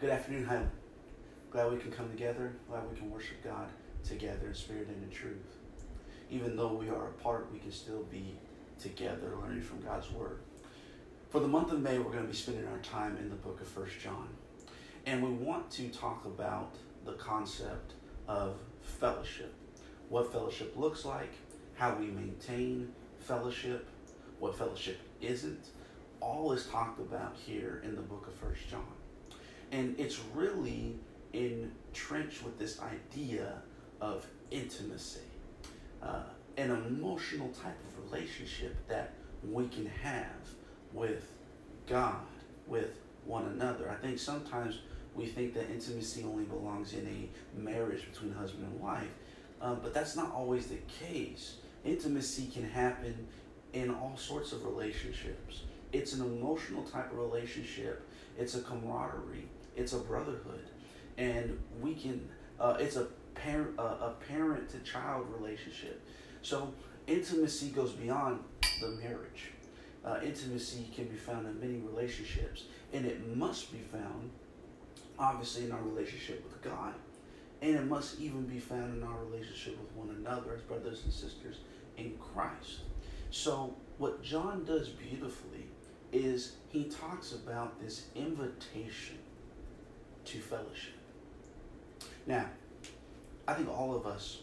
Good afternoon, Highland. Glad we can come together. Glad we can worship God together in spirit and in truth. Even though we are apart, we can still be together learning from God's Word. For the month of May, we're going to be spending our time in the book of First John. And we want to talk about the concept of fellowship what fellowship looks like, how we maintain fellowship, what fellowship isn't. All is talked about here in the book of First John. And it's really entrenched with this idea of intimacy, uh, an emotional type of relationship that we can have with God, with one another. I think sometimes we think that intimacy only belongs in a marriage between husband and wife, um, but that's not always the case. Intimacy can happen in all sorts of relationships. It's an emotional type of relationship. It's a camaraderie. It's a brotherhood, and we can. Uh, it's a parent, uh, a parent to child relationship. So intimacy goes beyond the marriage. Uh, intimacy can be found in many relationships, and it must be found, obviously, in our relationship with God and it must even be found in our relationship with one another as brothers and sisters in Christ. So, what John does beautifully is he talks about this invitation to fellowship. Now, I think all of us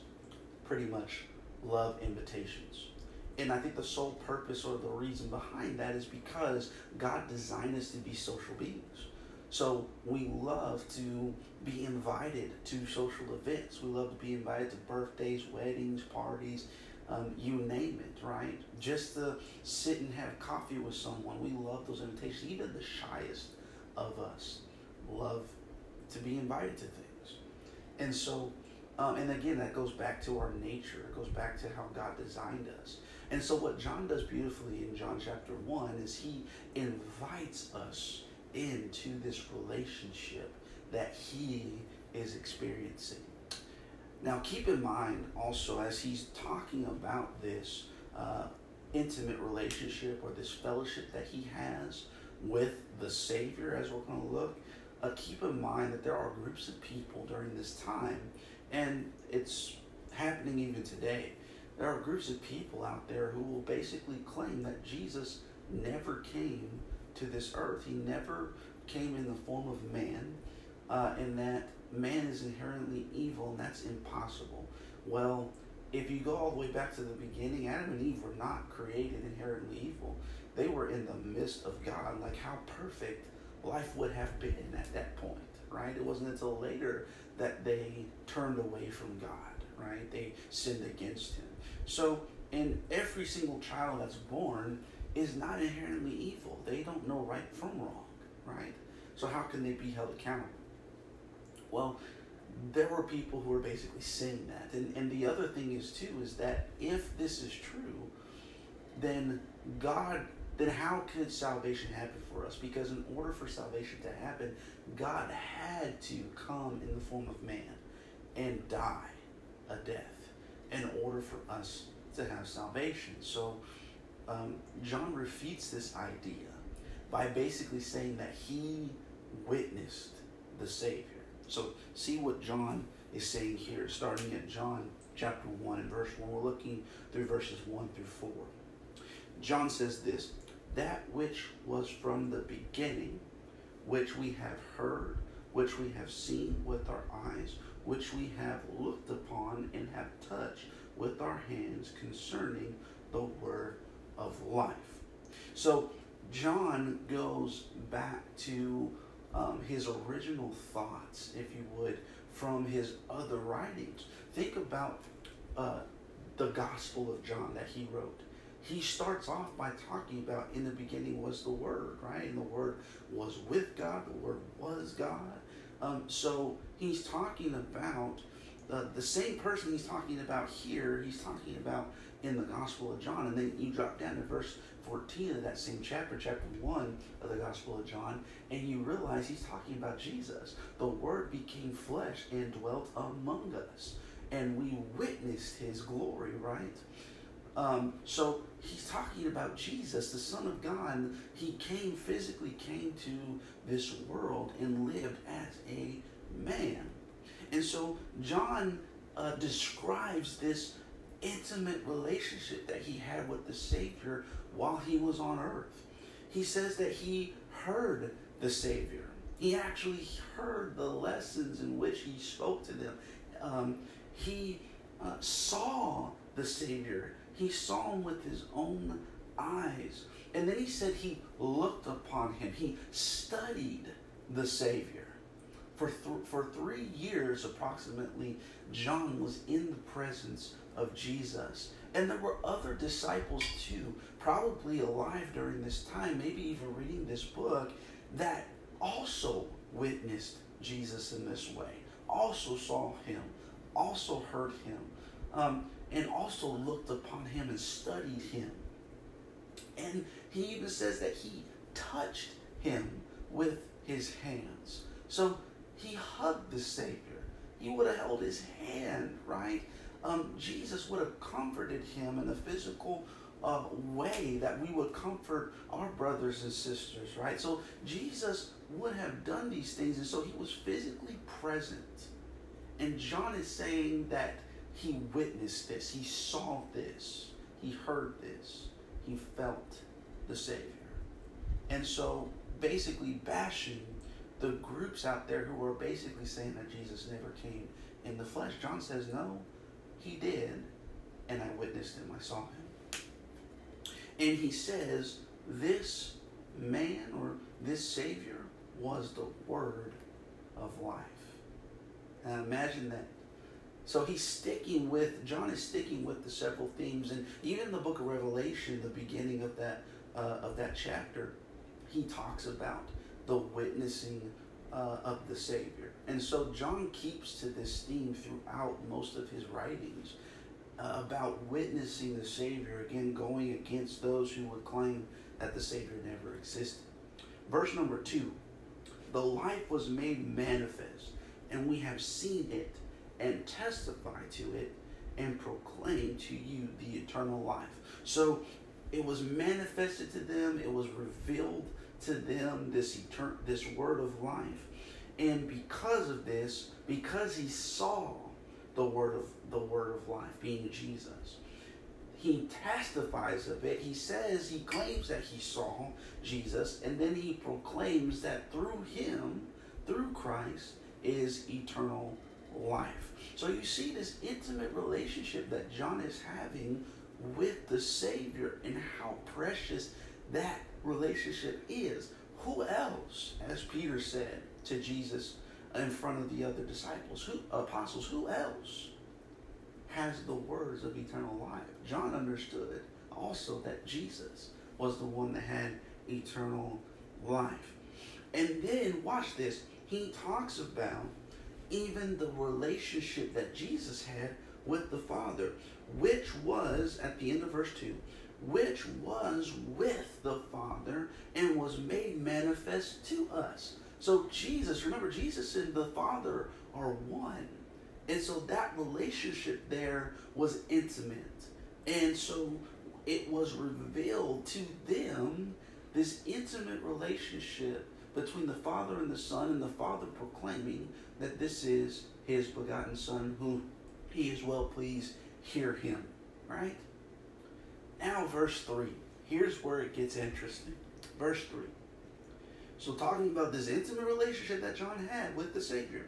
pretty much love invitations. And I think the sole purpose or the reason behind that is because God designed us to be social beings. So we love to be invited to social events. We love to be invited to birthdays, weddings, parties, um, you name it, right? Just to sit and have coffee with someone. We love those invitations. Even the shyest of us love to be invited to things. And so, um, and again, that goes back to our nature. It goes back to how God designed us. And so, what John does beautifully in John chapter 1 is he invites us into this relationship that he is experiencing. Now, keep in mind also, as he's talking about this uh, intimate relationship or this fellowship that he has with the Savior, as we're going to look, uh, keep in mind that there are groups of people during this time, and it's happening even today. There are groups of people out there who will basically claim that Jesus never came to this earth. He never came in the form of man, uh, and that man is inherently evil, and that's impossible. Well, if you go all the way back to the beginning, Adam and Eve were not created inherently evil. They were in the midst of God. Like how perfect life would have been at that point, right? It wasn't until later that they turned away from God, right? They sinned against Him. So, in every single child that's born, is not inherently evil. They don't know right from wrong, right? So how can they be held accountable? Well, there were people who were basically saying that. And, and the other thing is too is that if this is true, then God then how could salvation happen for us? Because in order for salvation to happen, God had to come in the form of man and die a death in order for us to have salvation. So um, John refutes this idea by basically saying that he witnessed the Savior. So, see what John is saying here, starting at John chapter 1 and verse 1. We're looking through verses 1 through 4. John says this That which was from the beginning, which we have heard, which we have seen with our eyes, which we have looked upon and have touched with our hands concerning the word of life. So John goes back to um, his original thoughts, if you would, from his other writings. Think about uh, the Gospel of John that he wrote. He starts off by talking about in the beginning was the Word, right? And the Word was with God, the Word was God. Um, so he's talking about uh, the same person he's talking about here, he's talking about in the Gospel of John. And then you drop down to verse 14 of that same chapter, chapter 1 of the Gospel of John, and you realize he's talking about Jesus. The Word became flesh and dwelt among us, and we witnessed his glory, right? Um, so he's talking about Jesus, the Son of God. He came physically, came to this world and lived as a man. And so John uh, describes this intimate relationship that he had with the Savior while he was on earth. He says that he heard the Savior. He actually heard the lessons in which he spoke to them. Um, he uh, saw the Savior. He saw him with his own eyes. And then he said he looked upon him. He studied the Savior. For, th- for three years, approximately, John was in the presence of Jesus. And there were other disciples too, probably alive during this time, maybe even reading this book, that also witnessed Jesus in this way, also saw him, also heard him, um, and also looked upon him and studied him. And he even says that he touched him with his hands. So he hugged the Savior. He would have held his hand, right? Um, Jesus would have comforted him in a physical uh, way that we would comfort our brothers and sisters, right? So Jesus would have done these things, and so he was physically present. And John is saying that he witnessed this, he saw this, he heard this, he felt the Savior. And so basically bashing the groups out there who were basically saying that Jesus never came in the flesh. John says, No, he did, and I witnessed him, I saw him. And he says, This man or this Savior was the Word of life. Now imagine that. So he's sticking with, John is sticking with the several themes, and even the book of Revelation, the beginning of that, uh, of that chapter, he talks about the witnessing uh, of the Savior. And so John keeps to this theme throughout most of his writings uh, about witnessing the Savior, again, going against those who would claim that the Savior never existed. Verse number two the life was made manifest, and we have seen it and testify to it and proclaim to you the eternal life. So it was manifested to them, it was revealed to them this etern- this word of life. And because of this, because he saw the word of the word of life being Jesus, he testifies of it. He says he claims that he saw Jesus, and then he proclaims that through him, through Christ, is eternal life. So you see this intimate relationship that John is having with the Savior and how precious that relationship is. Who else, as Peter said to Jesus in front of the other disciples, who apostles, who else has the words of eternal life? John understood also that Jesus was the one that had eternal life. And then watch this. He talks about even the relationship that Jesus had with the Father, which was at the end of verse 2 which was with the Father and was made manifest to us. So, Jesus, remember, Jesus and the Father are one. And so that relationship there was intimate. And so it was revealed to them this intimate relationship between the Father and the Son, and the Father proclaiming that this is his begotten Son, whom he is well pleased. Hear him. Right? Now, verse 3. Here's where it gets interesting. Verse 3. So, talking about this intimate relationship that John had with the Savior,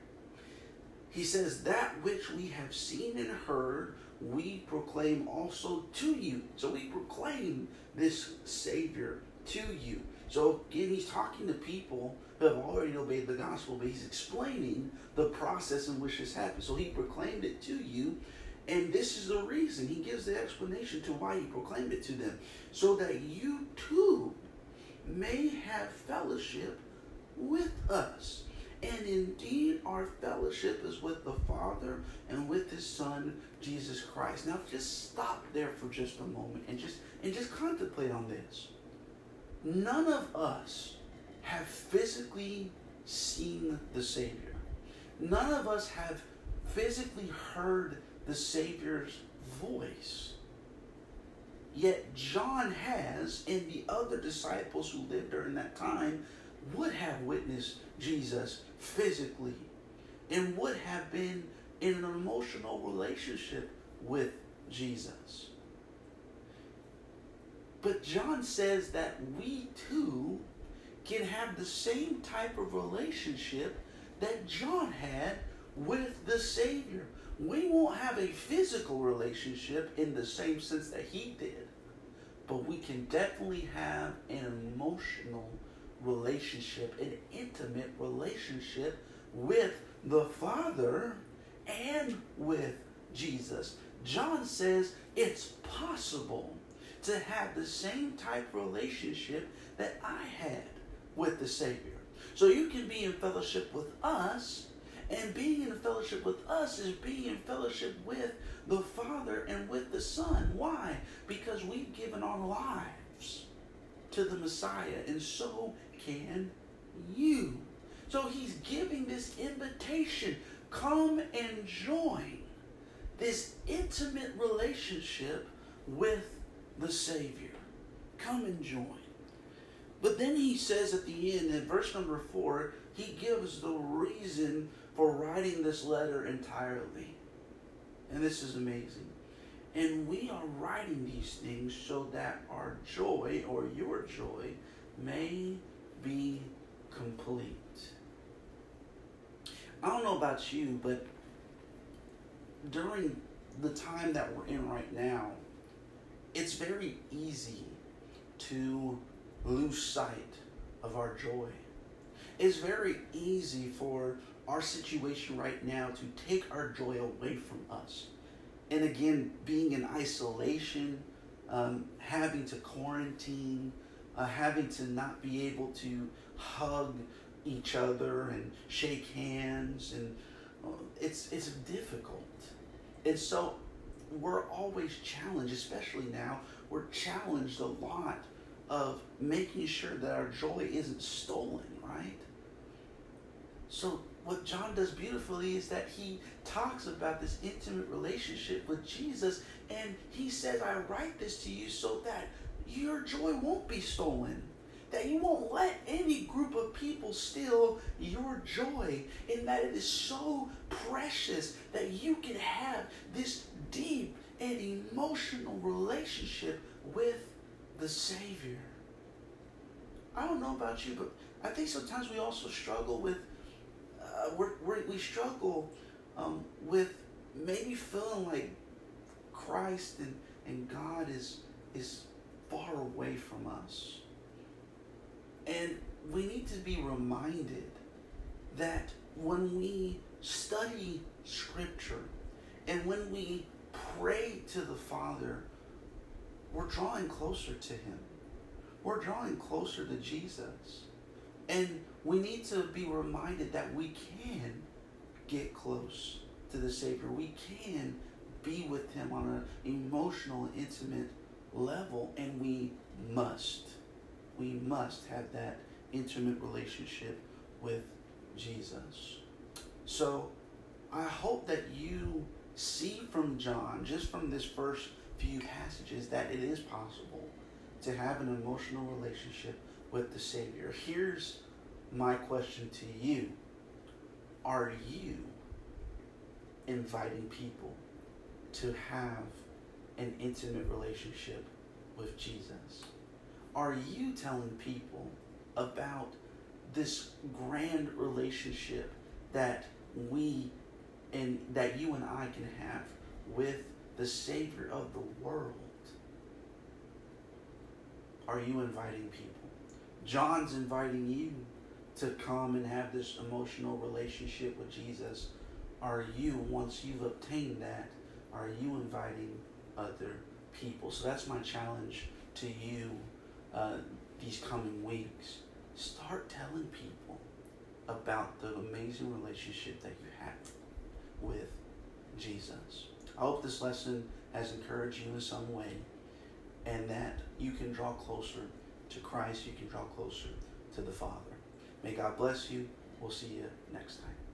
he says, That which we have seen and heard, we proclaim also to you. So, we proclaim this Savior to you. So, again, he's talking to people who have already obeyed the gospel, but he's explaining the process in which this happened. So, he proclaimed it to you and this is the reason. He gives the explanation to why he proclaimed it to them. So that you too may have fellowship with us. And indeed, our fellowship is with the Father and with His Son, Jesus Christ. Now, just stop there for just a moment and just and just contemplate on this. None of us have physically seen the Savior. None of us have physically heard the Savior's voice. Yet John has, and the other disciples who lived during that time would have witnessed Jesus physically. and would have been in an emotional relationship with Jesus. But John says that we too can have the same type of relationship that John had with the Savior. We won't have a physical relationship in the same sense that he did, but we can definitely have an emotional relationship, an intimate relationship with the Father and with Jesus. John says it's possible to have the same type relationship that I had with the Savior. So you can be in fellowship with us, and being in fellowship with us is being in fellowship with the Father and with the Son. Why? Because we've given our lives to the Messiah, and so can you. So he's giving this invitation come and join this intimate relationship with the Savior. Come and join. But then he says at the end, in verse number four, he gives the reason for writing this letter entirely. And this is amazing. And we are writing these things so that our joy or your joy may be complete. I don't know about you, but during the time that we're in right now, it's very easy to lose sight of our joy. It's very easy for our situation right now to take our joy away from us. And again, being in isolation, um, having to quarantine, uh, having to not be able to hug each other and shake hands, and uh, it's it's difficult. And so we're always challenged, especially now. We're challenged a lot of making sure that our joy isn't stolen, right? So, what John does beautifully is that he talks about this intimate relationship with Jesus, and he says, I write this to you so that your joy won't be stolen. That you won't let any group of people steal your joy, and that it is so precious that you can have this deep and emotional relationship with the Savior. I don't know about you, but I think sometimes we also struggle with, uh, we're, we're, we struggle um, with maybe feeling like Christ and, and God is, is far away from us. And we need to be reminded that when we study Scripture and when we pray to the Father, we're drawing closer to Him. We're drawing closer to Jesus. And we need to be reminded that we can get close to the Savior. We can be with Him on an emotional, intimate level, and we must. We must have that intimate relationship with Jesus. So I hope that you see from John, just from this first few passages, that it is possible to have an emotional relationship with the Savior. Here's my question to you Are you inviting people to have an intimate relationship with Jesus? Are you telling people about this grand relationship that we and that you and I can have with the Savior of the world? Are you inviting people? John's inviting you to come and have this emotional relationship with Jesus. Are you, once you've obtained that, are you inviting other people? So that's my challenge to you uh, these coming weeks. Start telling people about the amazing relationship that you have with Jesus. I hope this lesson has encouraged you in some way and that you can draw closer to Christ, you can draw closer to the Father. May God bless you. We'll see you next time.